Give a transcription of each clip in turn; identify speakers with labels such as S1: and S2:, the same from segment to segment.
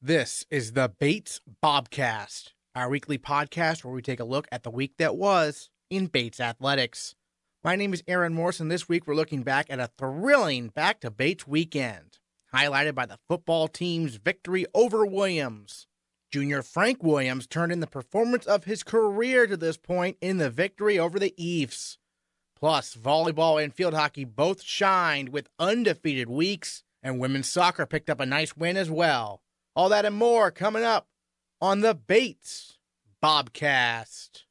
S1: This is the Bates Bobcast, our weekly podcast where we take a look at the week that was in Bates athletics. My name is Aaron and this week we're looking back at a thrilling back to Bates weekend, highlighted by the football team's victory over Williams. Junior Frank Williams turned in the performance of his career to this point in the victory over the Ephs. Plus, volleyball and field hockey both shined with undefeated weeks, and women's soccer picked up a nice win as well. All that and more coming up on the Bates Bobcast.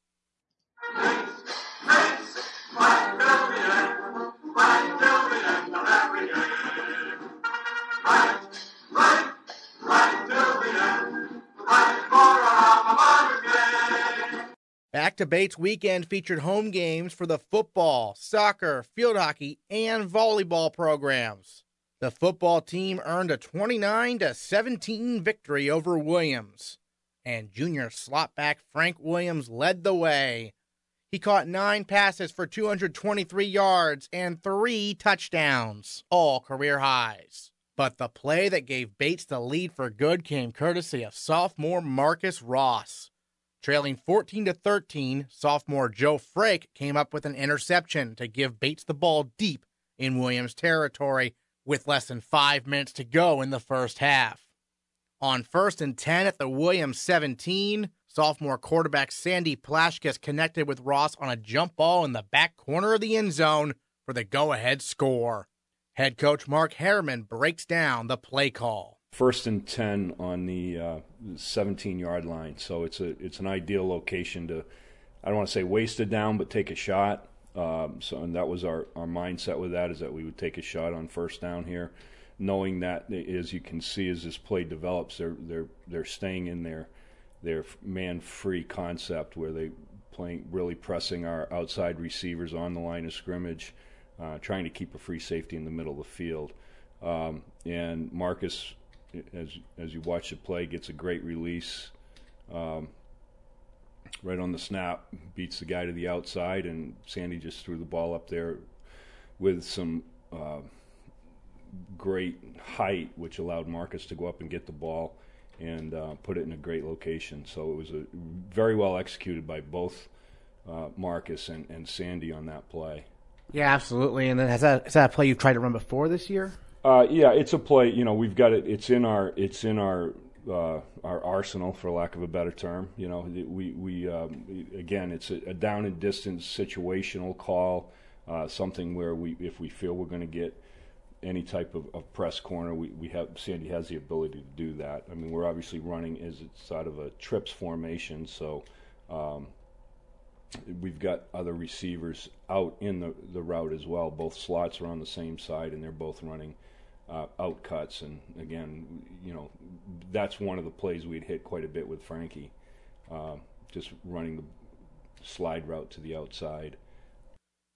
S1: Back to Bates weekend featured home games for the football, soccer, field hockey, and volleyball programs. The football team earned a 29 to 17 victory over Williams, and junior slotback Frank Williams led the way. He caught nine passes for 223 yards and three touchdowns, all career highs. But the play that gave Bates the lead for good came courtesy of sophomore Marcus Ross. Trailing 14 to 13, sophomore Joe Frake came up with an interception to give Bates the ball deep in Williams territory with less than five minutes to go in the first half. On first and 10 at the Williams 17, sophomore quarterback Sandy Plashkus connected with Ross on a jump ball in the back corner of the end zone for the go ahead score. Head coach Mark Harriman breaks down the play call.
S2: First and 10 on the 17 uh, yard line. So it's, a, it's an ideal location to, I don't want to say waste it down, but take a shot. Um, so, and that was our, our mindset with that is that we would take a shot on first down here, knowing that as you can see as this play develops, they're they're they're staying in their their man free concept where they playing really pressing our outside receivers on the line of scrimmage, uh, trying to keep a free safety in the middle of the field. Um, and Marcus, as as you watch the play, gets a great release. Um, right on the snap, beats the guy to the outside, and Sandy just threw the ball up there with some uh, great height, which allowed Marcus to go up and get the ball and uh, put it in a great location. So it was a very well executed by both uh, Marcus and, and Sandy on that play.
S1: Yeah, absolutely. And then has that is that a play you've tried to run before this year?
S2: Uh, yeah, it's a play. You know, we've got it. It's in our it's in our uh, our arsenal, for lack of a better term. You know, we we um, again, it's a, a, down and distance situational call, uh, something where we if we feel we're going to get any type of, of, press corner, we, we have Sandy has the ability to do that. I mean, we're obviously running as it's out of a trips formation, so. Um, we've got other receivers out in the, the route as well. Both slots are on the same side, and they're both running uh, out cuts. And again, you know, that's one of the plays we'd hit quite a bit with Frankie, uh, just running the slide route to the outside.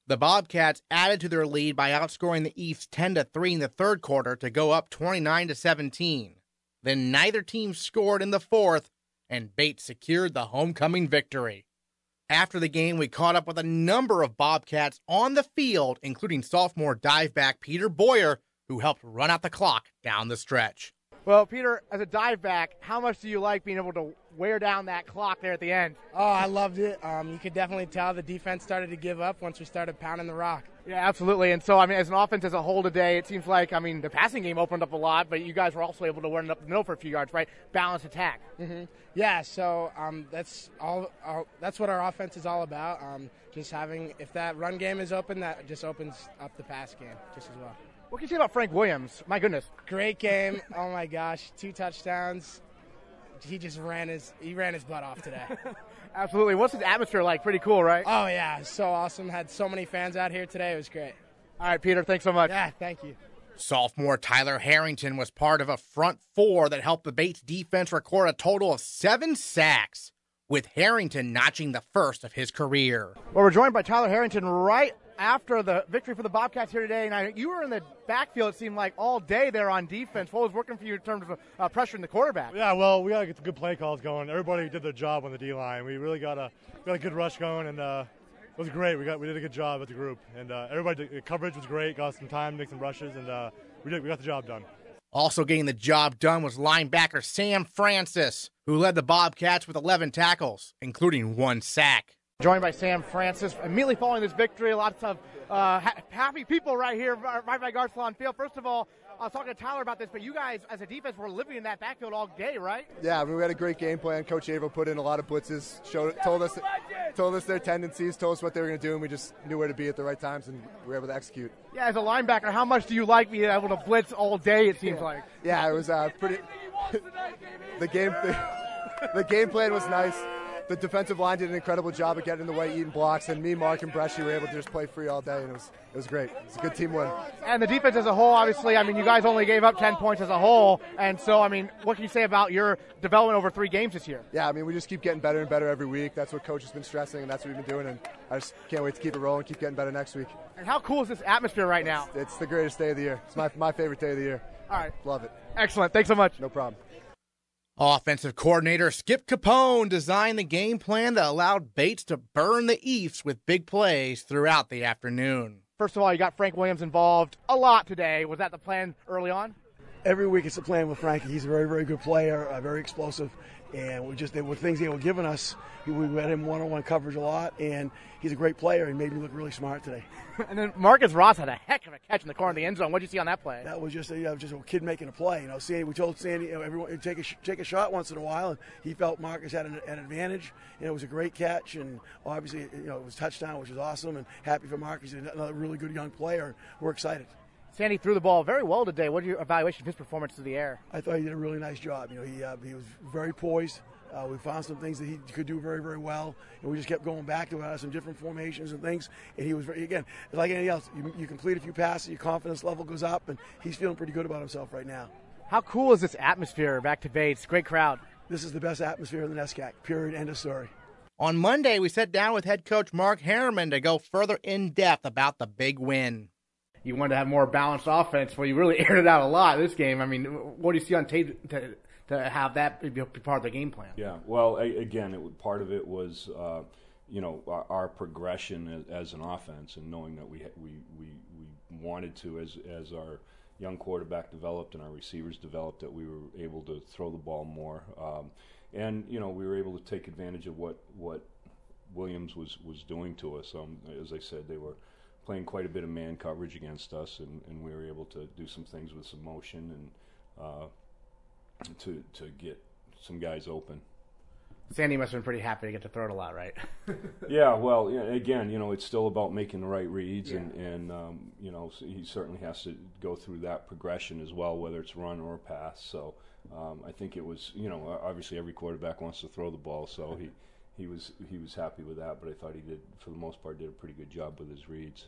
S1: The Bobcats added to their lead by outscoring the Ephs 10 to 3 in the third quarter to go up 29 to 17. Then neither team scored in the fourth, and Bates secured the homecoming victory. After the game, we caught up with a number of Bobcats on the field, including sophomore diveback Peter Boyer, who helped run out the clock down the stretch.
S3: Well, Peter, as a dive back, how much do you like being able to wear down that clock there at the end?
S4: Oh, I loved it. Um, you could definitely tell the defense started to give up once we started pounding the rock.
S3: Yeah, absolutely. And so, I mean, as an offense as a whole today, it seems like, I mean, the passing game opened up a lot, but you guys were also able to run it up the middle for a few yards, right? Balanced attack.
S4: Mm-hmm. Yeah, so um, that's all, all, That's what our offense is all about. Um, just having, if that run game is open, that just opens up the pass game just as well.
S3: What can you say about Frank Williams? My goodness.
S4: Great game. oh my gosh, two touchdowns. He just ran his he ran his butt off today.
S3: Absolutely. What's the atmosphere like? Pretty cool, right?
S4: Oh yeah, so awesome. Had so many fans out here today. It was great.
S3: All right, Peter. Thanks so much.
S4: Yeah, thank you.
S1: Sophomore Tyler Harrington was part of a front four that helped the Bates defense record a total of seven sacks, with Harrington notching the first of his career.
S3: Well, we're joined by Tyler Harrington right after the victory for the Bobcats here today. And I, you were in the backfield, it seemed like, all day there on defense. What was working for you in terms of uh, pressuring the quarterback?
S5: Yeah, well, we got to get some good play calls going. Everybody did their job on the D line. We really got a got a good rush going, and uh, it was great. We got we did a good job at the group, and uh, everybody did, the coverage was great. Got some time, make some rushes, and uh, we did we got the job done.
S1: Also getting the job done was linebacker Sam Francis, who led the Bobcats with 11 tackles, including one sack.
S3: Joined by Sam Francis. Immediately following this victory, lots of uh, ha- happy people right here, right by Garcelon Field. First of all, I was talking to Tyler about this, but you guys, as a defense, were living in that backfield all day, right?
S6: Yeah, I mean, we had a great game plan. Coach Averill put in a lot of blitzes, showed, told us, told us their tendencies, told us what they were going to do, and we just knew where to be at the right times, and we were able to execute.
S3: Yeah, as a linebacker, how much do you like being able to blitz all day? It seems
S6: yeah.
S3: like.
S6: Yeah, it was uh, pretty. the game, the, the game plan was nice the defensive line did an incredible job of getting in the way, eating blocks, and me, Mark, and Bresci were able to just play free all day, and it was it was great. It's a good team win.
S3: And the defense as a whole, obviously, I mean, you guys only gave up 10 points as a whole, and so, I mean, what can you say about your development over three games this year?
S6: Yeah, I mean, we just keep getting better and better every week. That's what coach has been stressing, and that's what we've been doing, and I just can't wait to keep it rolling, keep getting better next week.
S3: And how cool is this atmosphere right now?
S6: It's, it's the greatest day of the year. It's my, my favorite day of the year.
S3: All right.
S6: Love it.
S3: Excellent. Thanks so much.
S6: No problem.
S1: Offensive coordinator Skip Capone designed the game plan that allowed Bates to burn the East with big plays throughout the afternoon.
S3: First of all, you got Frank Williams involved a lot today. Was that the plan early on?
S7: Every week it's a plan with Frankie. He's a very, very good player, uh, very explosive, and we just they were things they were giving us. We had him one-on-one coverage a lot, and he's a great player. He made me look really smart today.
S3: and then Marcus Ross had a heck of a catch in the corner of the end zone. What did you see on that play?
S7: That was just a, you know, just a kid making a play. You know, Sandy. We told Sandy you know, everyone take a take a shot once in a while, and he felt Marcus had an, an advantage, and it was a great catch. And obviously, you know, it was touchdown, which is awesome, and happy for Marcus. Another really good young player. We're excited.
S3: Sandy threw the ball very well today. What your evaluation of his performance through the air?
S7: I thought he did a really nice job. You know, he uh, he was very poised. Uh, we found some things that he could do very, very well, and we just kept going back to it, some different formations and things. And he was very, again, like anything else, you, you complete a few passes, your confidence level goes up, and he's feeling pretty good about himself right now.
S3: How cool is this atmosphere back to Bates? Great crowd.
S7: This is the best atmosphere in the NESCAC, period, end of story.
S1: On Monday, we sat down with head coach Mark Harriman to go further in depth about the big win.
S3: You wanted to have more balanced offense, well, you really aired it out a lot this game. I mean, what do you see on tape? To, to have that be part of the game plan.
S2: Yeah, well, again, it, part of it was, uh, you know, our, our progression as, an offense and knowing that we we we, we wanted to as as our young quarterback developed and our receivers developed that we were able to throw the ball more, um, and you know we were able to take advantage of what what Williams was was doing to us. Um, as I said, they were playing quite a bit of man coverage against us, and, and we were able to do some things with some motion and. Uh, to to get some guys open.
S3: Sandy must have been pretty happy to get to throw it a lot, right?
S2: yeah, well, again, you know, it's still about making the right reads, yeah. and, and um, you know, he certainly has to go through that progression as well, whether it's run or pass. So um, I think it was, you know, obviously every quarterback wants to throw the ball, so he he was he was happy with that. But I thought he did, for the most part, did a pretty good job with his reads.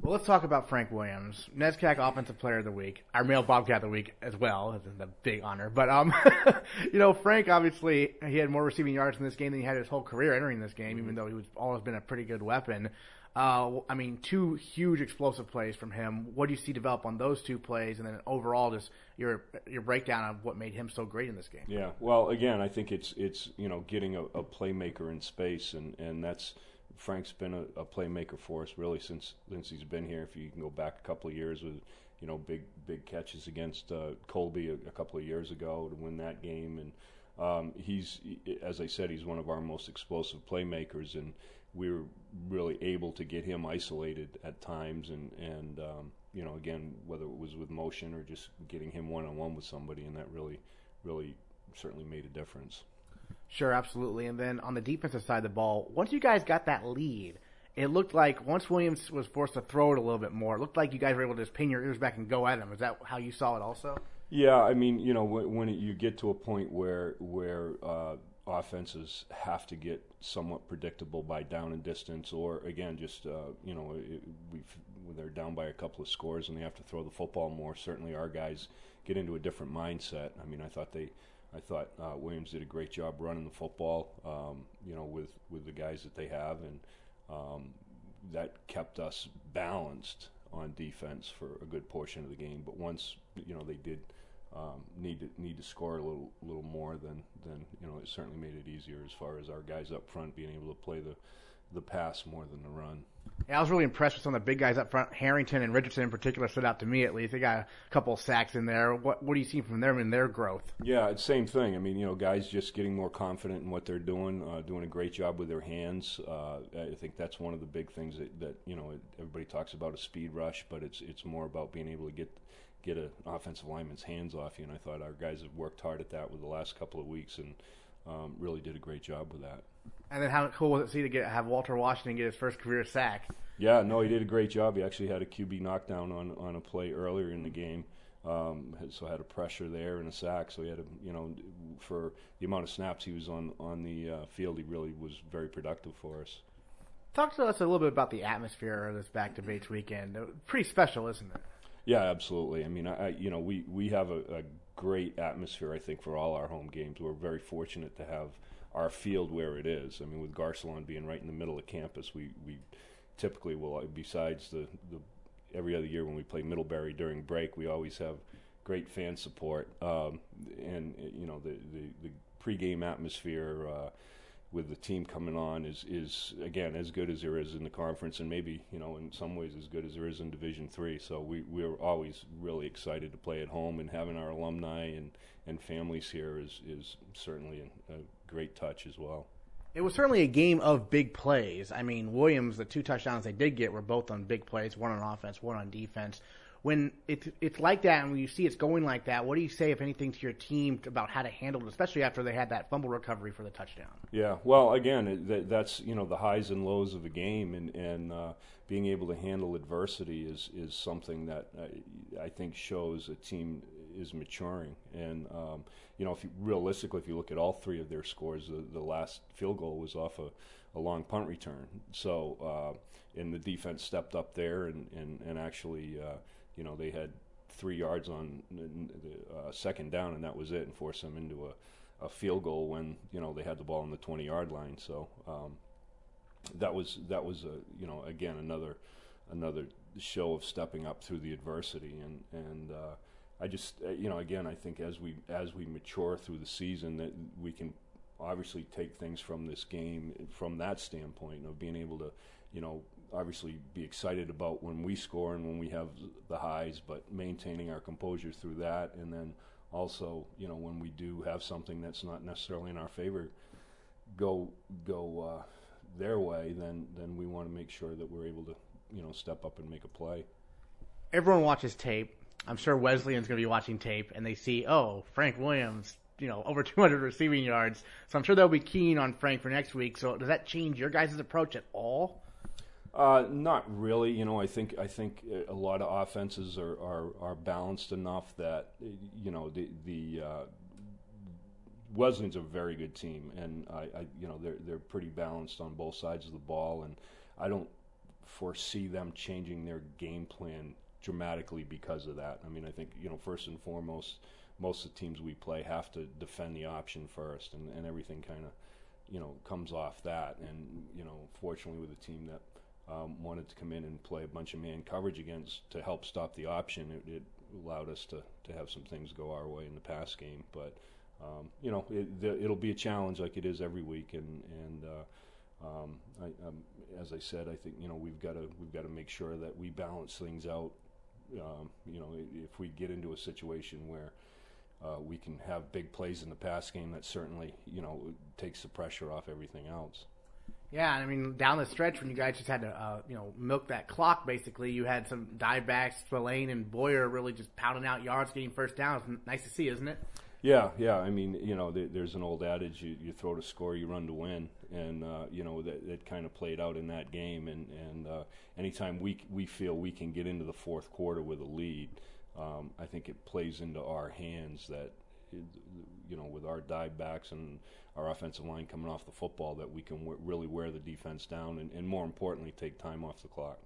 S3: Well, let's talk about Frank Williams, NESCAC Offensive Player of the Week, our male Bobcat of the Week as well. It's a big honor. But, um, you know, Frank, obviously, he had more receiving yards in this game than he had his whole career entering this game, even though he was always been a pretty good weapon. Uh, I mean, two huge explosive plays from him. What do you see develop on those two plays, and then overall, just your your breakdown of what made him so great in this game?
S2: Yeah, well, again, I think it's it's you know getting a, a playmaker in space, and and that's Frank's been a, a, playmaker for us really since since he's been here. If you can go back a couple of years with you know big big catches against uh, Colby a, a, couple of years ago to win that game, and um, he's as I said, he's one of our most explosive playmakers, and we were really able to get him isolated at times, and and um, you know again whether it was with motion or just getting him one on one with somebody, and that really really certainly made a difference.
S3: Sure, absolutely. And then on the defensive side of the ball, once you guys got that lead, it looked like once Williams was forced to throw it a little bit more, it looked like you guys were able to just pin your ears back and go at him. Is that how you saw it also?
S2: Yeah, I mean, you know, when, when you get to a point where where uh, offenses have to get somewhat predictable by down and distance, or again, just uh, you know, we they're down by a couple of scores and they have to throw the football more. Certainly, our guys get into a different mindset. I mean, I thought they I thought uh, Williams did a great job running the football, um, you know, with, with the guys that they have, and um, that kept us balanced on defense for a good portion of the game. But once you know they did um, need to need to score a little little more, than then you know it certainly made it easier as far as our guys up front being able to play the the pass more than the run.
S3: Yeah, I was really impressed with some of the big guys up front. Harrington and Richardson in particular stood out to me at least. They got a couple of sacks in there. What what do you see from them in their growth?
S2: Yeah, it's same thing. I mean, you know, guys just getting more confident in what they're doing, uh, doing a great job with their hands. Uh, I think that's one of the big things that, that you know everybody talks about a speed rush, but it's it's more about being able to get get an offensive lineman's hands off you. And I thought our guys have worked hard at that with the last couple of weeks and um, really did a great job with that.
S3: And then how cool was it to see to get have Walter Washington get his first career sack?
S2: Yeah, no, he did a great job. He actually had a QB knockdown on on a play earlier in the game. Um, so had a pressure there and a sack. So he had a, you know, for the amount of snaps he was on on the uh, field, he really was very productive for us.
S3: Talk to us a little bit about the atmosphere of this Back to Bates weekend. Pretty special, isn't it?
S2: Yeah, absolutely. I mean, I, you know, we we have a, a great atmosphere. I think for all our home games, we're very fortunate to have our field where it is. I mean, with Garcelon being right in the middle of campus, we, we typically will, besides the, the every other year when we play Middlebury during break, we always have great fan support. Um, and, you know, the, the, the pregame atmosphere uh, with the team coming on is, is, again, as good as there is in the conference and maybe, you know, in some ways as good as there is in Division Three. So we, we're always really excited to play at home and having our alumni and, and families here is, is certainly a, a great touch as well.
S3: It was certainly a game of big plays. I mean, Williams, the two touchdowns they did get were both on big plays, one on offense, one on defense. When it's it's like that, and when you see it's going like that, what do you say, if anything, to your team about how to handle it, especially after they had that fumble recovery for the touchdown?
S2: Yeah, well, again, that, that's you know the highs and lows of the game, and and uh, being able to handle adversity is is something that I, I think shows a team is maturing. And um, you know, if you, realistically, if you look at all three of their scores, the, the last field goal was off a, a long punt return. So, uh, and the defense stepped up there and and, and actually, uh, you know, they had three yards on the uh, second down, and that was it, and forced them into a, a field goal when you know they had the ball on the 20 yard line. So. Um, that was that was a you know again another another show of stepping up through the adversity and and uh, I just uh, you know again I think as we as we mature through the season that we can obviously take things from this game from that standpoint of being able to you know obviously be excited about when we score and when we have the highs but maintaining our composure through that and then also you know when we do have something that's not necessarily in our favor go go uh, their way then then we want to make sure that we're able to you know step up and make a play
S3: everyone watches tape I'm sure Wesleyan's going to be watching tape and they see, oh, Frank Williams, you know, over 200 receiving yards. So I'm sure they'll be keen on Frank for next week. So does that change your guys' approach at all?
S2: Uh, not really. You know, I think I think a lot of offenses are, are, are balanced enough that you know the the uh, Wesleyan's a very good team, and I, I you know they're they're pretty balanced on both sides of the ball, and I don't foresee them changing their game plan dramatically because of that. I mean, I think you know first and foremost, most of the teams we play have to defend the option first, and, and everything kind of you know comes off that. And you know, fortunately, with a team that um, wanted to come in and play a bunch of man coverage against to help stop the option, it, it allowed us to to have some things go our way in the pass game. But um, you know, it, the, it'll be a challenge like it is every week, and and uh, um, I, um, as I said, I think you know we've got to we've got to make sure that we balance things out um, you know, if we get into a situation where uh, we can have big plays in the pass game, that certainly, you know, takes the pressure off everything else.
S3: Yeah, I mean, down the stretch when you guys just had to, uh, you know, milk that clock, basically, you had some dive backs, Spillane and Boyer really just pounding out yards, getting first downs. Nice to see, isn't it?
S2: Yeah, yeah. I mean, you know, there's an old adage: you, you throw to score, you run to win, and uh, you know that, that kind of played out in that game. And and uh, anytime we we feel we can get into the fourth quarter with a lead, um, I think it plays into our hands that you know with our dive backs and our offensive line coming off the football that we can w- really wear the defense down and, and more importantly take time off the clock.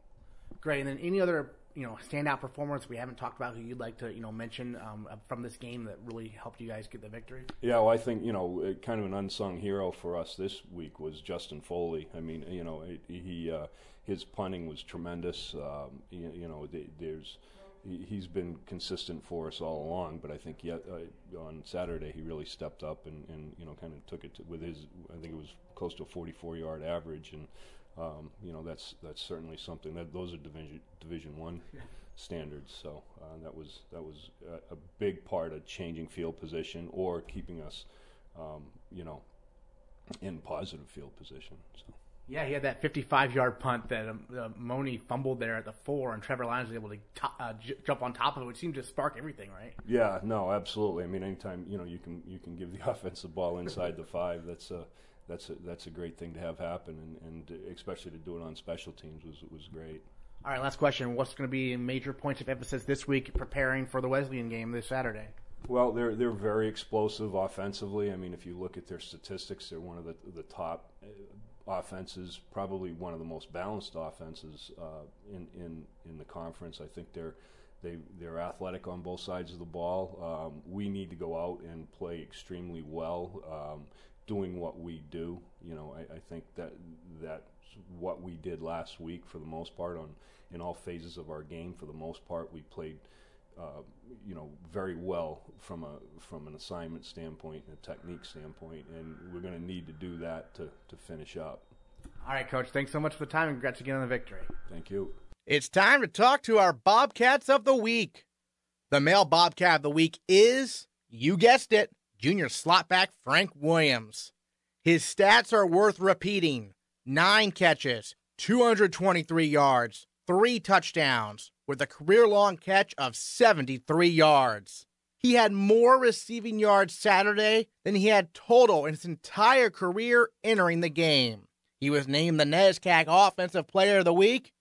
S3: Great. And then any other you know standout performance we haven't talked about who you'd like to you know mention um, from this game that really helped you guys get the victory?
S2: Yeah, well, I think you know kind of an unsung hero for us this week was Justin Foley. I mean, you know, he uh, his punting was tremendous. Um, you, you, know, there's he's been consistent for us all along, but I think yet uh, on Saturday he really stepped up and, and you know kind of took it to, with his I think it was close to a 44 yard average and um, you know that's that's certainly something that those are division Division One standards. So uh, that was that was a, a, big part of changing field position or keeping us, um, you know, in positive field position. So.
S3: Yeah, he had that 55-yard punt that um, uh, Moni fumbled there at the four, and Trevor Lyons was able to uh, j- jump on top of it, which seemed to spark everything, right?
S2: Yeah, no, absolutely. I mean, anytime you know you can you can give the offensive ball inside the five, that's a that's a that's a great thing to have happen, and, and especially to do it on special teams was was great.
S3: All right, last question. What's going to be major points of emphasis this week preparing for the Wesleyan game this Saturday?
S2: Well, they're they're very explosive offensively. I mean, if you look at their statistics, they're one of the the top uh, offenses, probably one of the most balanced offenses uh, in in in the conference. I think they're they they're athletic on both sides of the ball. Um, we need to go out and play extremely well, um, doing what we do. You know, I, I think that that's what we did last week for the most part on in all phases of our game. For the most part, we played. Uh, you know, very well from a from an assignment standpoint and a technique standpoint, and we're going to need to do that to to finish up.
S3: All right, coach. Thanks so much for the time, and congrats again on the victory.
S2: Thank you.
S1: It's time to talk to our Bobcats of the week. The male Bobcat of the week is, you guessed it, junior slotback Frank Williams. His stats are worth repeating: nine catches, 223 yards, three touchdowns, with a career long catch of 73 yards. He had more receiving yards Saturday than he had total in his entire career entering the game. He was named the NESCAC Offensive Player of the Week,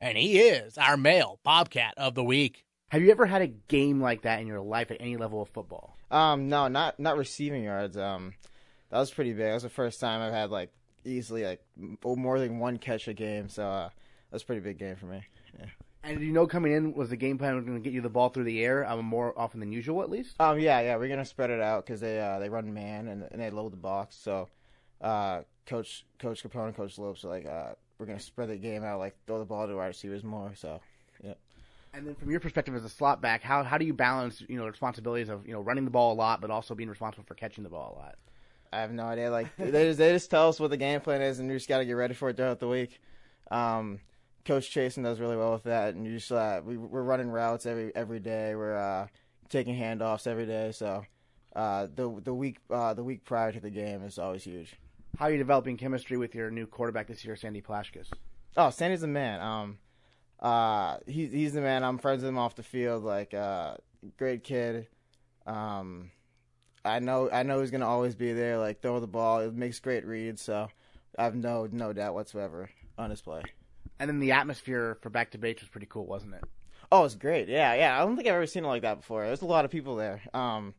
S1: and he is our male Bobcat of the Week.
S3: Have you ever had a game like that in your life at any level of football?
S8: Um, no, not not receiving yards. Um, that was pretty big. That was the first time I've had like easily like more than one catch a game. So uh, that's a pretty big game for me. Yeah.
S3: And you know, coming in was the game plan was going to get you the ball through the air um, more often than usual, at least.
S8: Um, yeah, yeah, we're gonna spread it out because they uh, they run man and, and they load the box. So, uh, coach Coach Capone and Coach Lopes are like, uh, we're gonna spread the game out, like throw the ball to wide receivers more. So, yeah.
S3: And then from your perspective as a slot back, how how do you balance you know responsibilities of you know running the ball a lot, but also being responsible for catching the ball a lot?
S8: I have no idea. Like they just, they just tell us what the game plan is, and you just got to get ready for it throughout the week. Um, Coach Chasen does really well with that, and you just uh, we, we're running routes every every day. We're uh, taking handoffs every day, so uh, the the week uh, the week prior to the game is always huge.
S3: How are you developing chemistry with your new quarterback this year, Sandy Plashkus?
S8: Oh, Sandy's a man. Um, uh, he's he's the man. I'm friends with him off the field. Like, uh, great kid. Um, I know I know he's gonna always be there. Like, throw the ball. It makes great reads. So, I have no no doubt whatsoever on his play.
S3: And then the atmosphere for Back to Bates was pretty cool, wasn't it?
S8: Oh, it was great. Yeah, yeah. I don't think I've ever seen it like that before. There's a lot of people there. Um,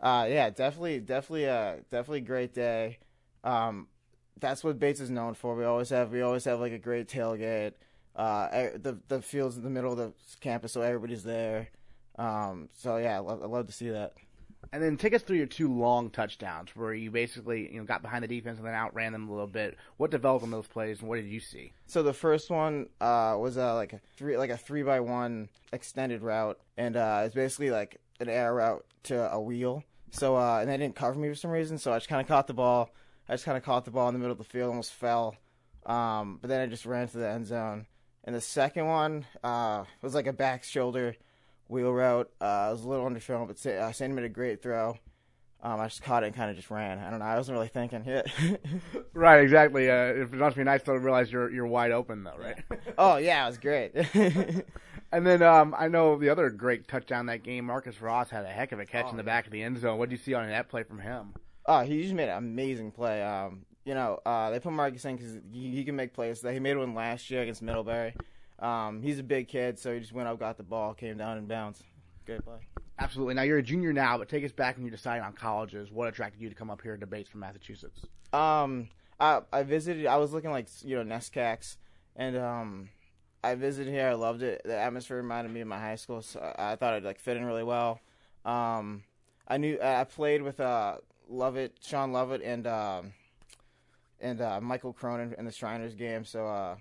S8: uh, yeah, definitely, definitely, uh, definitely great day. Um, that's what Bates is known for. We always have, we always have like a great tailgate. Uh, the the field's in the middle of the campus, so everybody's there. Um, so yeah, I love, I love to see that.
S3: And then take us through your two long touchdowns, where you basically you know got behind the defense and then outran them a little bit. What developed on those plays, and what did you see?
S8: So the first one uh, was uh, like a three like a three by one extended route, and uh, it's basically like an air route to a wheel. So uh, and they didn't cover me for some reason, so I just kind of caught the ball. I just kind of caught the ball in the middle of the field, almost fell, um, but then I just ran to the end zone. And the second one uh, was like a back shoulder wheel route. Uh, it was a little underthrown, but uh, Sandy made a great throw. Um, I just caught it and kind of just ran. I don't know. I wasn't really thinking. Yeah.
S3: right, exactly. Uh, it must be nice to realize you're you're wide open though, right?
S8: oh yeah, it was great.
S3: and then um, I know the other great touchdown that game. Marcus Ross had a heck of a catch oh, in the back of the end zone. What did you see on that play from him?
S8: Oh, he just made an amazing play. Um, you know, uh, they put Marcus in because he, he, can make plays. He made one last year against Middlebury. Um, he's a big kid, so he just went up, got the ball, came down and bounced. Great play.
S3: Absolutely. Now you're a junior now, but take us back when you decided on colleges. What attracted you to come up here to Bates from Massachusetts?
S8: Um, I I visited. I was looking like you know NESCACs, and um, I visited here. I loved it. The atmosphere reminded me of my high school, so I thought I'd like fit in really well. Um, I knew I played with uh Lovett, Sean Lovett, and um, and uh, Michael Cronin in the Shriners game, so uh,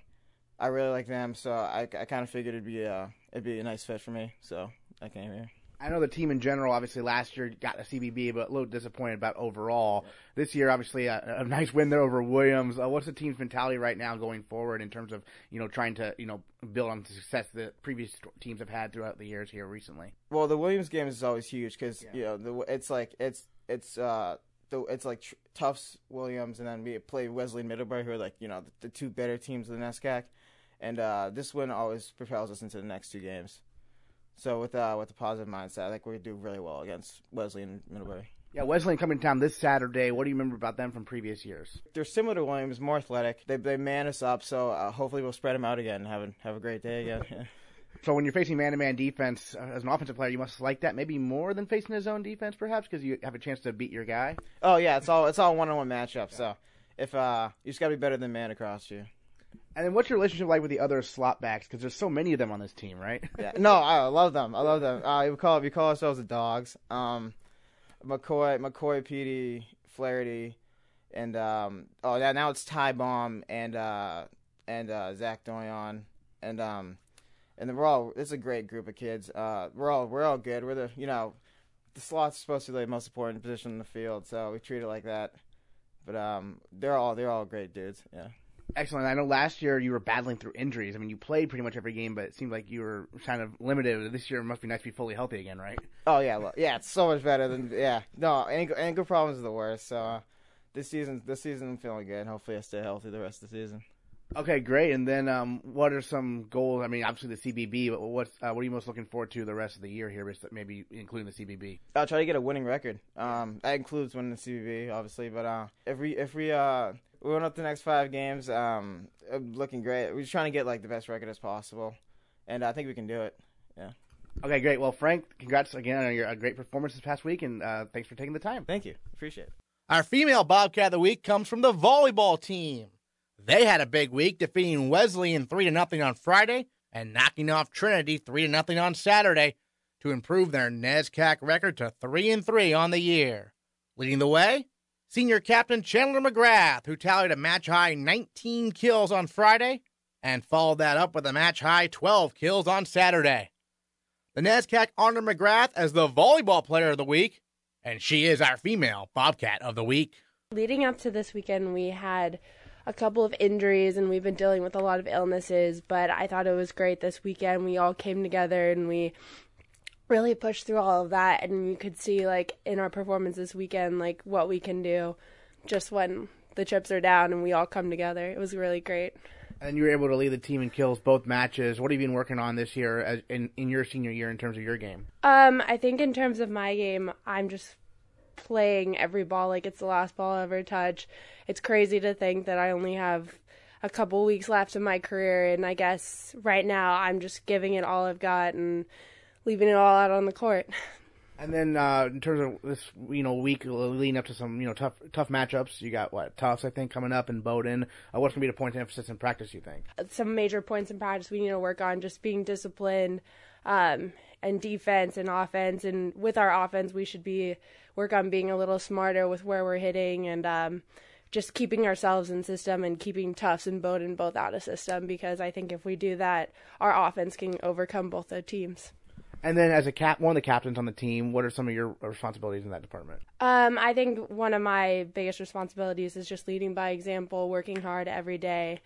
S8: I really like them. So I, I kind of figured it'd be a it'd be a nice fit for me. So I came here.
S3: I know the team in general, obviously last year got a CBB, but a little disappointed about overall. This year, obviously a, a nice win there over Williams. Uh, what's the team's mentality right now going forward in terms of you know trying to you know build on the success that previous teams have had throughout the years here recently?
S8: Well, the Williams game is always huge because you know the, it's like it's it's uh the it's like Tufts Williams and then we play Wesleyan Middlebury who are like you know the, the two better teams of the NESCAC, and uh, this win always propels us into the next two games. So with uh, with a positive mindset, I think we do really well against Wesley and Middlebury.
S3: Yeah, Wesleyan coming to town this Saturday. What do you remember about them from previous years?
S8: They're similar to Williams, more athletic. They they man us up, so uh, hopefully we'll spread them out again and have a, have a great day again.
S3: So when you're facing man-to-man defense uh, as an offensive player, you must like that maybe more than facing his own defense, perhaps, because you have a chance to beat your guy.
S8: oh yeah, it's all it's all one on one matchup. So if uh, you just gotta be better than man across you.
S3: And then what's your relationship like with the other slot backs? Because there's so many of them on this team, right?
S8: Yeah, no, I love them. I love them. Uh, we call we call ourselves the dogs. Um, McCoy, McCoy, Petey, Flaherty, and um, oh now now it's Ty Bomb and uh, and uh, Zach Doyon, and um, and we're all it's a great group of kids. Uh, we're all we're all good. We're the you know, the slot's supposed to be the most important position in the field, so we treat it like that. But um, they're all they're all great dudes. Yeah.
S3: Excellent. I know last year you were battling through injuries. I mean, you played pretty much every game, but it seemed like you were kind of limited. This year it must be nice to be fully healthy again, right?
S8: Oh yeah, lo- yeah, it's so much better than yeah. No, ankle ankle problems are the worst. So uh, this season, this season I'm feeling good. Hopefully, I stay healthy the rest of the season.
S3: Okay, great. And then, um, what are some goals? I mean, obviously the CBB, but what's uh, what are you most looking forward to the rest of the year here? Maybe including the CBB.
S8: I'll try to get a winning record. Um, that includes winning the CBB, obviously. But uh, if we if we uh we win up the next five games, um, looking great. We're just trying to get like the best record as possible, and I think we can do it. Yeah.
S3: Okay, great. Well, Frank, congrats again on your uh, great performance this past week, and uh, thanks for taking the time.
S8: Thank you. Appreciate it.
S1: Our female Bobcat of the week comes from the volleyball team. They had a big week, defeating Wesleyan three to nothing on Friday and knocking off Trinity three to nothing on Saturday to improve their NESCAC record to three and three on the year. Leading the way, senior captain Chandler McGrath, who tallied a match high 19 kills on Friday and followed that up with a match high 12 kills on Saturday. The NESCAC honored McGrath as the volleyball player of the week, and she is our female Bobcat of the week.
S9: Leading up to this weekend, we had a couple of injuries and we've been dealing with a lot of illnesses, but I thought it was great this weekend. We all came together and we really pushed through all of that and you could see like in our performance this weekend like what we can do just when the chips are down and we all come together. It was really great.
S3: And you were able to lead the team in kills both matches. What have you been working on this year as in, in your senior year in terms of your game?
S9: Um, I think in terms of my game, I'm just playing every ball like it's the last ball I ever touch. It's crazy to think that I only have a couple weeks left in my career, and I guess right now I'm just giving it all I've got and leaving it all out on the court.
S3: And then uh, in terms of this, you know, week leading up to some, you know, tough tough matchups, you got what Tufts, I think, coming up in Bowdoin. Uh, what's gonna be the point of emphasis in practice? You think?
S9: Some major points in practice we need to work on, just being disciplined, um, and defense and offense. And with our offense, we should be work on being a little smarter with where we're hitting and um, just keeping ourselves in system and keeping Tufts and Bowdoin both out of system. Because I think if we do that, our offense can overcome both the teams.
S3: And then, as a cap, one of the captains on the team, what are some of your responsibilities in that department?
S9: Um, I think one of my biggest responsibilities is just leading by example, working hard every day,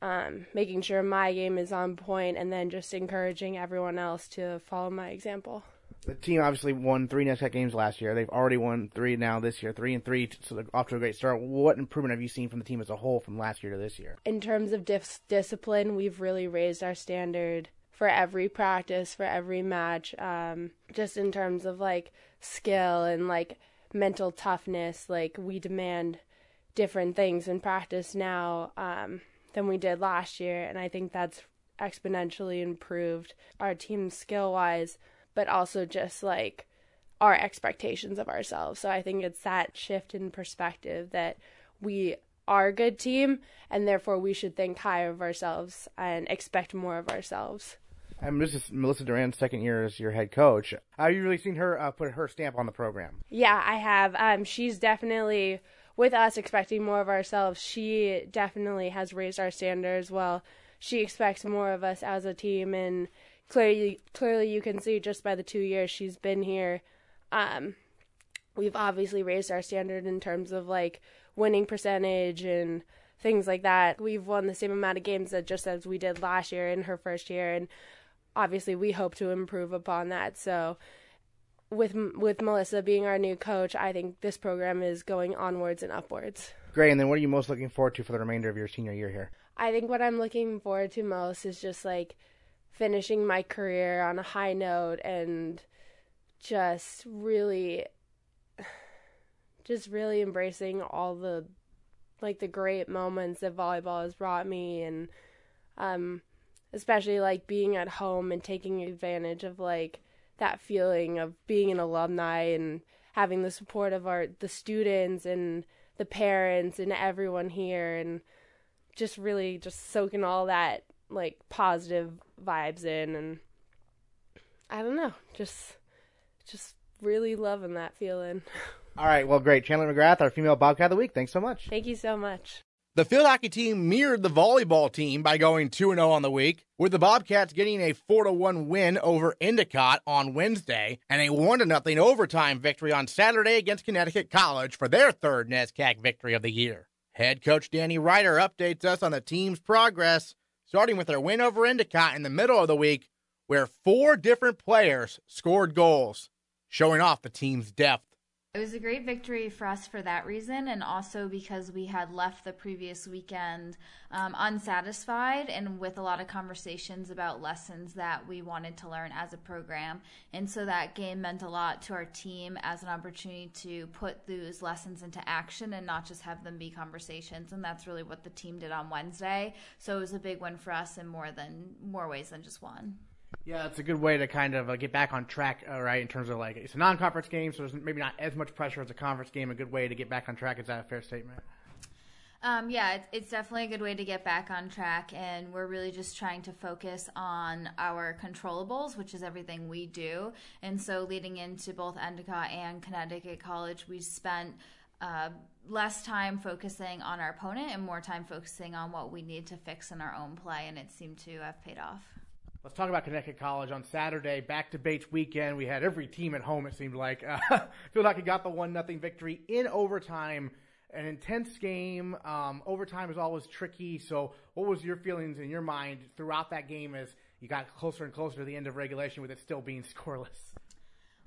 S9: um, making sure my game is on point, and then just encouraging everyone else to follow my example.
S3: The team obviously won three NESCAC games last year. They've already won three now this year, three and three, so they're off to a great start. What improvement have you seen from the team as a whole from last year to this year?
S9: In terms of dis- discipline, we've really raised our standard for every practice, for every match, um, just in terms of like skill and like mental toughness. Like we demand different things in practice now um, than we did last year, and I think that's exponentially improved our team skill wise, but also just like our expectations of ourselves. So I think it's that shift in perspective that we are a good team and therefore we should think higher of ourselves and expect more of ourselves.
S3: And this is Melissa Duran's second year as your head coach. Have you really seen her uh, put her stamp on the program?
S9: Yeah, I have. Um, she's definitely with us expecting more of ourselves. She definitely has raised our standards. Well, she expects more of us as a team, and clearly, clearly you can see just by the two years she's been here. Um, we've obviously raised our standard in terms of like winning percentage and things like that. We've won the same amount of games that just as we did last year in her first year, and obviously we hope to improve upon that. So with with Melissa being our new coach, I think this program is going onwards and upwards.
S3: Great. And then, what are you most looking forward to for the remainder of your senior year here?
S9: I think what I'm looking forward to most is just like finishing my career on a high note and just really just really embracing all the like the great moments that volleyball has brought me and um especially like being at home and taking advantage of like that feeling of being an alumni and having the support of our the students and the parents and everyone here and just really just soaking all that like positive vibes in and I don't know, just just really loving that feeling.
S3: All right, well, great. Chandler McGrath, our female Bobcat of the week. Thanks so much.
S9: Thank you so much.
S1: The field hockey team mirrored the volleyball team by going 2 0 on the week, with the Bobcats getting a 4 1 win over Endicott on Wednesday and a 1 0 overtime victory on Saturday against Connecticut College for their third NESCAC victory of the year. Head coach Danny Ryder updates us on the team's progress, starting with their win over Endicott in the middle of the week, where four different players scored goals, showing off the team's depth.
S10: It was a great victory for us for that reason, and also because we had left the previous weekend um, unsatisfied and with a lot of conversations about lessons that we wanted to learn as a program. And so that game meant a lot to our team as an opportunity to put those lessons into action and not just have them be conversations. And that's really what the team did on Wednesday. So it was a big win for us in more than more ways than just one.
S3: Yeah, it's a good way to kind of uh, get back on track, uh, right? In terms of like it's a non-conference game, so there's maybe not as much pressure as a conference game. A good way to get back on track. Is that a fair statement?
S10: Um, yeah, it's, it's definitely a good way to get back on track, and we're really just trying to focus on our controllables, which is everything we do. And so, leading into both Endicott and Connecticut College, we spent uh, less time focusing on our opponent and more time focusing on what we need to fix in our own play, and it seemed to have paid off.
S3: Let's talk about Connecticut College on Saturday. Back to Bates weekend. We had every team at home. It seemed like uh, Hockey got the one nothing victory in overtime. An intense game. Um, overtime is always tricky. So, what was your feelings in your mind throughout that game as you got closer and closer to the end of regulation with it still being scoreless?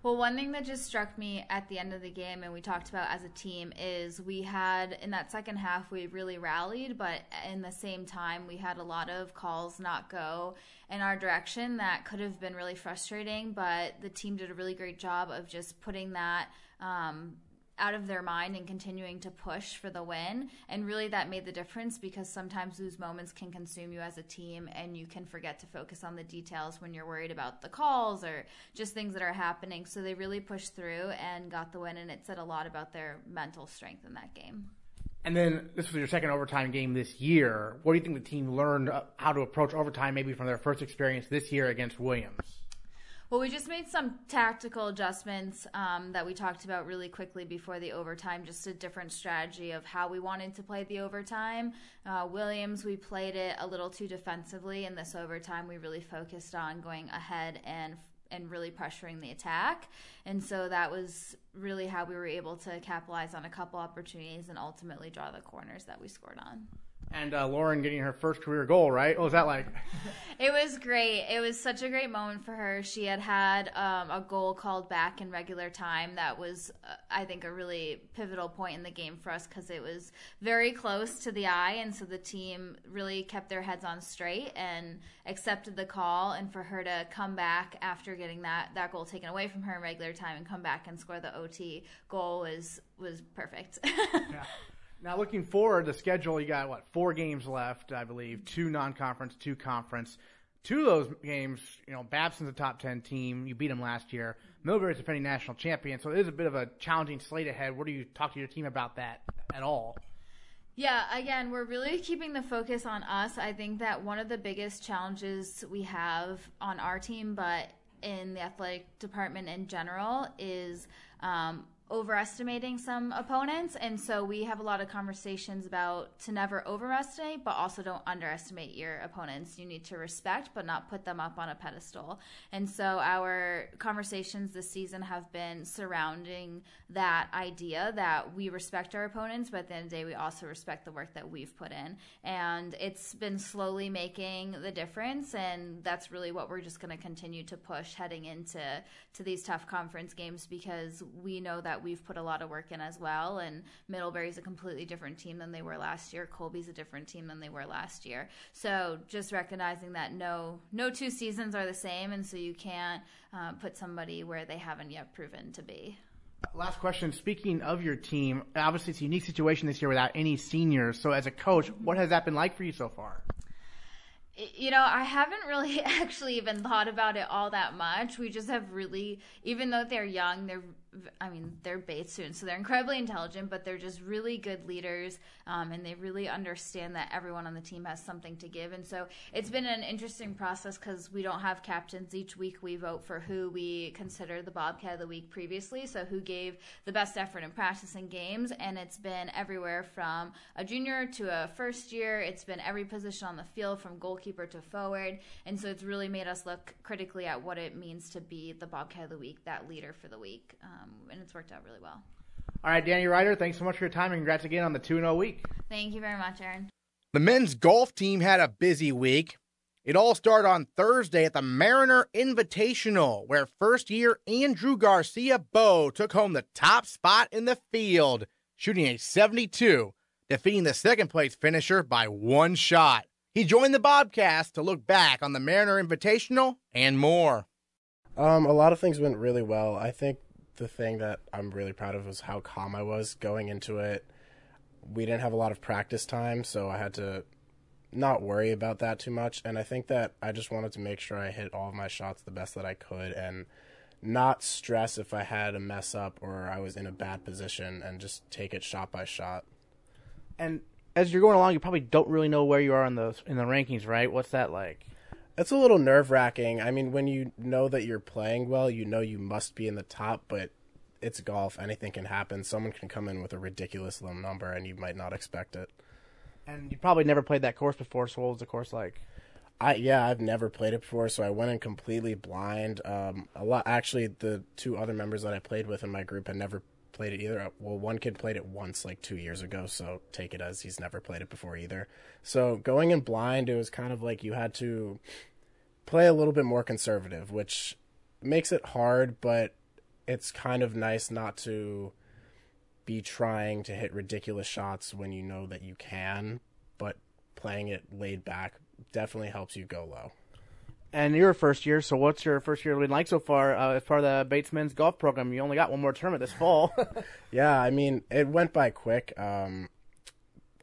S10: Well, one thing that just struck me at the end of the game, and we talked about as a team, is we had in that second half, we really rallied, but in the same time, we had a lot of calls not go in our direction that could have been really frustrating. But the team did a really great job of just putting that um, out of their mind and continuing to push for the win. And really, that made the difference because sometimes those moments can consume you as a team and you can forget to focus on the details when you're worried about the calls or just things that are happening. So they really pushed through and got the win, and it said a lot about their mental strength in that game.
S3: And then this was your second overtime game this year. What do you think the team learned uh, how to approach overtime maybe from their first experience this year against Williams?
S10: Well, we just made some tactical adjustments um, that we talked about really quickly before the overtime, just a different strategy of how we wanted to play the overtime. Uh, Williams, we played it a little too defensively. In this overtime, we really focused on going ahead and and really pressuring the attack. And so that was really how we were able to capitalize on a couple opportunities and ultimately draw the corners that we scored on
S3: and uh, Lauren getting her first career goal, right? What was that like?
S10: it was great. It was such a great moment for her. She had had um, a goal called back in regular time that was, uh, I think, a really pivotal point in the game for us because it was very close to the eye, and so the team really kept their heads on straight and accepted the call. And for her to come back after getting that that goal taken away from her in regular time and come back and score the OT goal was was perfect.
S3: yeah. Now, looking forward, the schedule, you got what, four games left, I believe, two non conference, two conference. Two of those games, you know, Babson's a top 10 team. You beat them last year. Middlebury's defending national champion. So it is a bit of a challenging slate ahead. What do you talk to your team about that at all?
S10: Yeah, again, we're really keeping the focus on us. I think that one of the biggest challenges we have on our team, but in the athletic department in general, is um, overestimating some opponents. And so we have a lot of conversations about to never overestimate, but also don't underestimate your opponents. You need to respect, but not put them up on a pedestal. And so our conversations this season have been surrounding that idea that we respect our opponents, but at the end of the day, we also respect the work that we've put in. And it's been slowly making the difference. And that's really what we're just going to continue to push heading into to these tough conference games because we know that we've put a lot of work in as well. And Middlebury's a completely different team than they were last year. Colby's a different team than they were last year. So just recognizing that no no two seasons are the same, and so you can't uh, put somebody where they haven't yet proven to be.
S3: Last question. Speaking of your team, obviously it's a unique situation this year without any seniors. So as a coach, what has that been like for you so far?
S10: you know, I haven't really actually even thought about it all that much. We just have really, even though they're young, they're I mean, they're Bates students, so they're incredibly intelligent, but they're just really good leaders, um, and they really understand that everyone on the team has something to give. And so it's been an interesting process because we don't have captains. Each week we vote for who we consider the Bobcat of the week previously, so who gave the best effort in practice and games. And it's been everywhere from a junior to a first year. It's been every position on the field from goalkeeper to forward. And so it's really made us look critically at what it means to be the Bobcat of the week, that leader for the week. Um, um, and it's worked out really well.
S3: All right, Danny Ryder, thanks so much for your time, and congrats again on the 2 0 week.
S10: Thank you very much, Aaron.
S1: The men's golf team had a busy week. It all started on Thursday at the Mariner Invitational, where first year Andrew Garcia Bow took home the top spot in the field, shooting a 72, defeating the second place finisher by one shot. He joined the Bobcast to look back on the Mariner Invitational and more.
S11: Um, a lot of things went really well. I think the thing that I'm really proud of was how calm I was going into it. We didn't have a lot of practice time, so I had to not worry about that too much. And I think that I just wanted to make sure I hit all of my shots the best that I could and not stress if I had a mess up or I was in a bad position and just take it shot by shot.
S3: And as you're going along, you probably don't really know where you are in the in the rankings, right? What's that like?
S11: It's a little nerve wracking. I mean, when you know that you're playing well, you know you must be in the top, but it's golf. Anything can happen. Someone can come in with a ridiculous low number, and you might not expect it.
S3: And you probably never played that course before. So what was the course like?
S11: I yeah, I've never played it before, so I went in completely blind. Um, a lot actually, the two other members that I played with in my group had never played it either. Well, one kid played it once, like two years ago, so take it as he's never played it before either. So going in blind, it was kind of like you had to play a little bit more conservative, which makes it hard, but it's kind of nice not to be trying to hit ridiculous shots when you know that you can, but playing it laid back definitely helps you go low.
S3: And you're a first year, so what's your first year been like so far uh, as part of the Bates men's golf program? You only got one more tournament this fall.
S11: yeah, I mean, it went by quick. Um,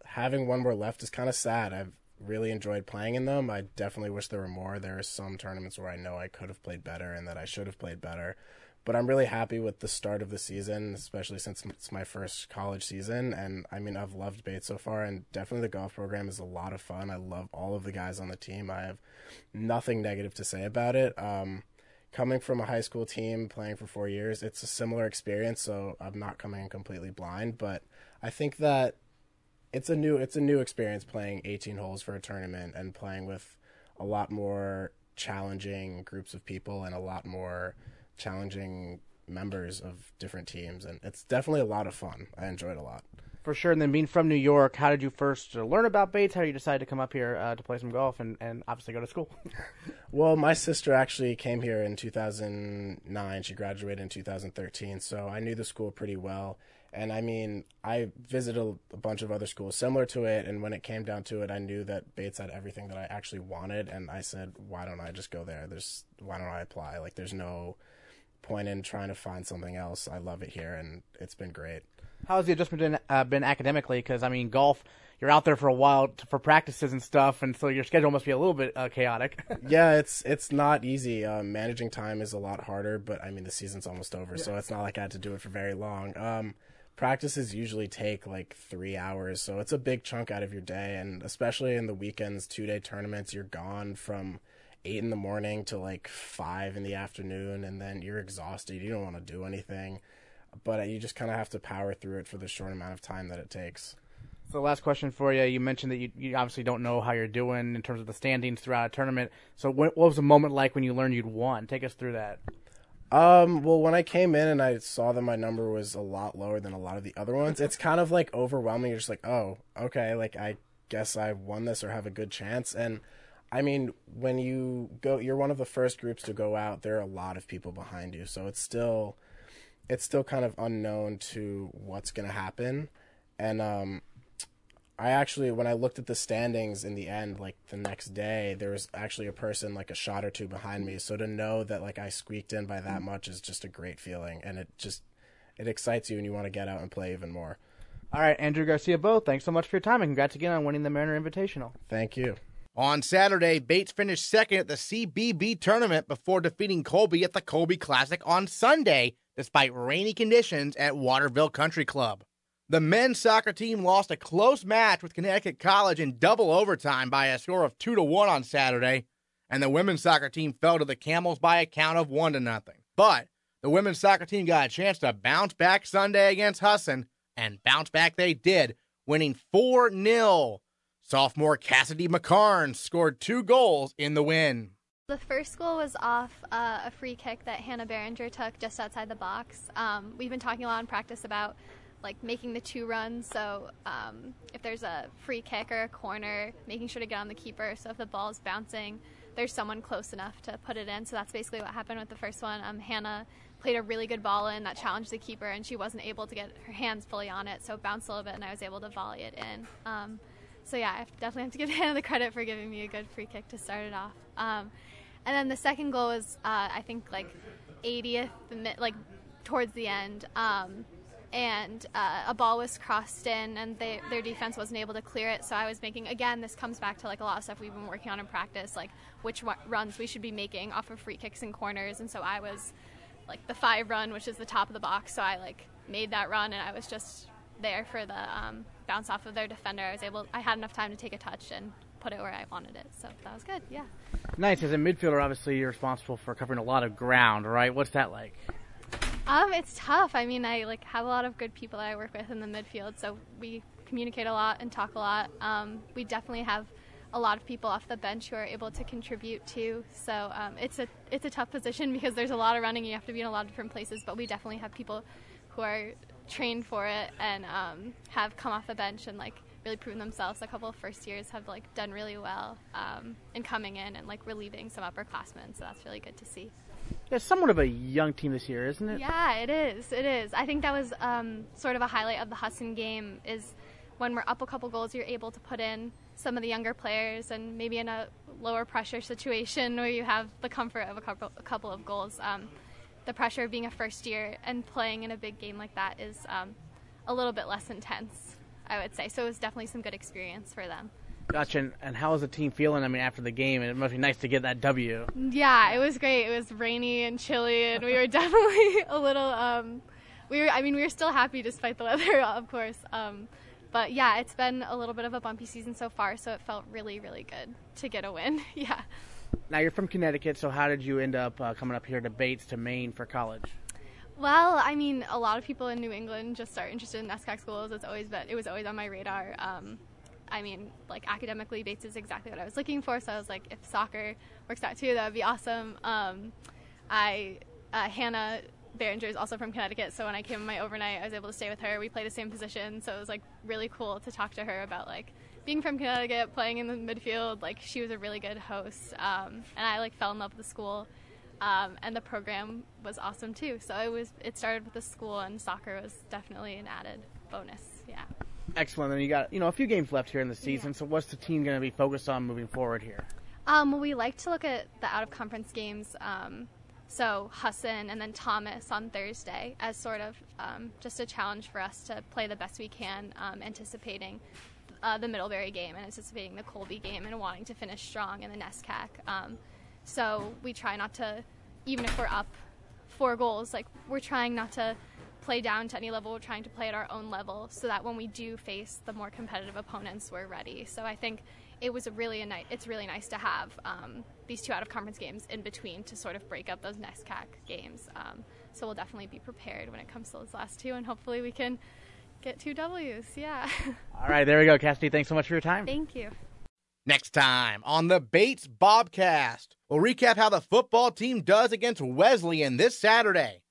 S11: having one more left is kind of sad. I've really enjoyed playing in them. I definitely wish there were more. There are some tournaments where I know I could have played better and that I should have played better. But I'm really happy with the start of the season, especially since it's my first college season. And I mean, I've loved Bates so far, and definitely the golf program is a lot of fun. I love all of the guys on the team. I have nothing negative to say about it. Um, coming from a high school team, playing for four years, it's a similar experience. So I'm not coming in completely blind, but I think that it's a new it's a new experience playing 18 holes for a tournament and playing with a lot more challenging groups of people and a lot more challenging members of different teams and it's definitely a lot of fun. I enjoyed a lot.
S3: For sure. And then being from New York, how did you first learn about Bates? How did you decide to come up here uh, to play some golf and, and obviously go to school?
S11: well, my sister actually came here in 2009. She graduated in 2013, so I knew the school pretty well. And I mean, I visited a, a, bunch of other schools similar to it, and when it came down to it, I knew that Bates had everything that I actually wanted, and I said, why don't I just go there? There's why don't I apply? Like, there's no point in trying to find something else. I love it here, and it's been great.
S3: How's the adjustment been, uh, been academically? Because I mean, golf, you're out there for a while to, for practices and stuff, and so your schedule must be a little bit uh, chaotic.
S11: yeah, it's it's not easy. Um, managing time is a lot harder, but I mean, the season's almost over, yeah. so it's not like I had to do it for very long. Um, practices usually take like three hours, so it's a big chunk out of your day, and especially in the weekends, two day tournaments, you're gone from eight in the morning to like five in the afternoon, and then you're exhausted. You don't want to do anything. but you just kind of have to power through it for the short amount of time that it takes.
S3: So, last question for you. You mentioned that you, you obviously don't know how you're doing in terms of the standings throughout a tournament. So, what, what was the moment like when you learned you'd won? Take us through that.
S11: Um, well, when I came in and I saw that my number was a lot lower than a lot of the other ones, it's kind of like overwhelming. You're just like, oh, okay, like I guess I won this or have a good chance. And I mean, when you go, you're one of the first groups to go out. There are a lot of people behind you, so it's still, it's still kind of unknown to what's gonna happen. And um, I actually, when I looked at the standings in the end, like the next day, there was actually a person like a shot or two behind me. So to know that like I squeaked in by that much is just a great feeling, and it just it excites you and you want to get out and play even more.
S3: All right, Andrew Garcia Bo, thanks so much for your time and congrats again on winning the Mariner Invitational.
S11: Thank you.
S1: On Saturday, Bates finished second at the CBB tournament before defeating Colby at the Colby Classic on Sunday, despite rainy conditions at Waterville Country Club. The men's soccer team lost a close match with Connecticut College in double overtime by a score of 2 to 1 on Saturday, and the women's soccer team fell to the Camels by a count of 1 to nothing. But the women's soccer team got a chance to bounce back Sunday against Husson, and bounce back they did, winning 4 0. Sophomore Cassidy McCarn scored two goals in the win.
S12: The first goal was off uh, a free kick that Hannah Behringer took just outside the box. Um, we've been talking a lot in practice about like making the two runs. So um, if there's a free kick or a corner, making sure to get on the keeper. So if the ball's bouncing, there's someone close enough to put it in. So that's basically what happened with the first one. Um, Hannah played a really good ball in that challenged the keeper, and she wasn't able to get her hands fully on it. So it bounced a little bit, and I was able to volley it in. Um, so yeah, I definitely have to give Hannah the credit for giving me a good free kick to start it off. Um, and then the second goal was, uh, I think, like 80th, like towards the end. Um, and uh, a ball was crossed in, and they, their defense wasn't able to clear it. So I was making again. This comes back to like a lot of stuff we've been working on in practice, like which runs we should be making off of free kicks and corners. And so I was like the five run, which is the top of the box. So I like made that run, and I was just there for the um, bounce off of their defender. I was able. I had enough time to take a touch and put it where I wanted it. So that was good. Yeah.
S3: Nice. As a midfielder, obviously you're responsible for covering a lot of ground, right? What's that like?
S12: Um, it's tough. I mean, I like have a lot of good people that I work with in the midfield, so we communicate a lot and talk a lot. Um, we definitely have a lot of people off the bench who are able to contribute too. So um, it's a it's a tough position because there's a lot of running. You have to be in a lot of different places, but we definitely have people who are trained for it and um, have come off the bench and like really proven themselves. A couple of first years have like done really well um, in coming in and like relieving some upperclassmen. So that's really good to see.
S3: It's somewhat of a young team this year, isn't it?
S12: Yeah, it is. It is. I think that was um, sort of a highlight of the Husson game is when we're up a couple goals, you're able to put in some of the younger players, and maybe in a lower pressure situation where you have the comfort of a couple, a couple of goals. Um, the pressure of being a first year and playing in a big game like that is um, a little bit less intense, I would say. So it was definitely some good experience for them.
S3: Gotcha. And, and how was the team feeling? I mean, after the game, it must be nice to get that W.
S12: Yeah, it was great. It was rainy and chilly, and we were definitely a little. Um, we were. I mean, we were still happy despite the weather, of course. Um, but yeah, it's been a little bit of a bumpy season so far, so it felt really, really good to get a win. yeah.
S3: Now you're from Connecticut, so how did you end up uh, coming up here to Bates to Maine for college?
S12: Well, I mean, a lot of people in New England just are interested in NESCAC schools. It's always been, it was always on my radar. Um, I mean, like academically, Bates is exactly what I was looking for. So I was like, if soccer works out too, that would be awesome. Um, I uh, Hannah Behringer is also from Connecticut, so when I came my overnight, I was able to stay with her. We played the same position, so it was like really cool to talk to her about like being from Connecticut, playing in the midfield. Like she was a really good host, um, and I like fell in love with the school. Um, and the program was awesome too. So it was. It started with the school, and soccer was definitely an added bonus. Yeah.
S3: Excellent. And you got you know a few games left here in the season. Yeah. So what's the team going to be focused on moving forward here?
S12: Um, well, we like to look at the out of conference games. Um, so Husson and then Thomas on Thursday as sort of um, just a challenge for us to play the best we can, um, anticipating uh, the Middlebury game and anticipating the Colby game and wanting to finish strong in the NESCAC. Um, so we try not to, even if we're up four goals, like we're trying not to play down to any level. We're trying to play at our own level so that when we do face the more competitive opponents, we're ready. So I think it was a really a nice. It's really nice to have um, these two out of conference games in between to sort of break up those NESCAC games. Um, so we'll definitely be prepared when it comes to those last two, and hopefully we can get two W's. Yeah.
S3: All right, there we go, Cassidy. Thanks so much for your time.
S12: Thank you.
S1: Next time on the Bates Bobcast, we'll recap how the football team does against Wesleyan this Saturday.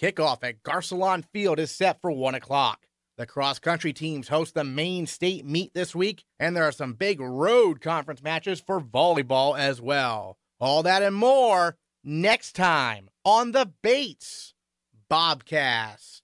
S1: Kickoff at Garcelon Field is set for 1 o'clock. The cross country teams host the Maine State meet this week, and there are some big road conference matches for volleyball as well. All that and more next time on the Bates Bobcast.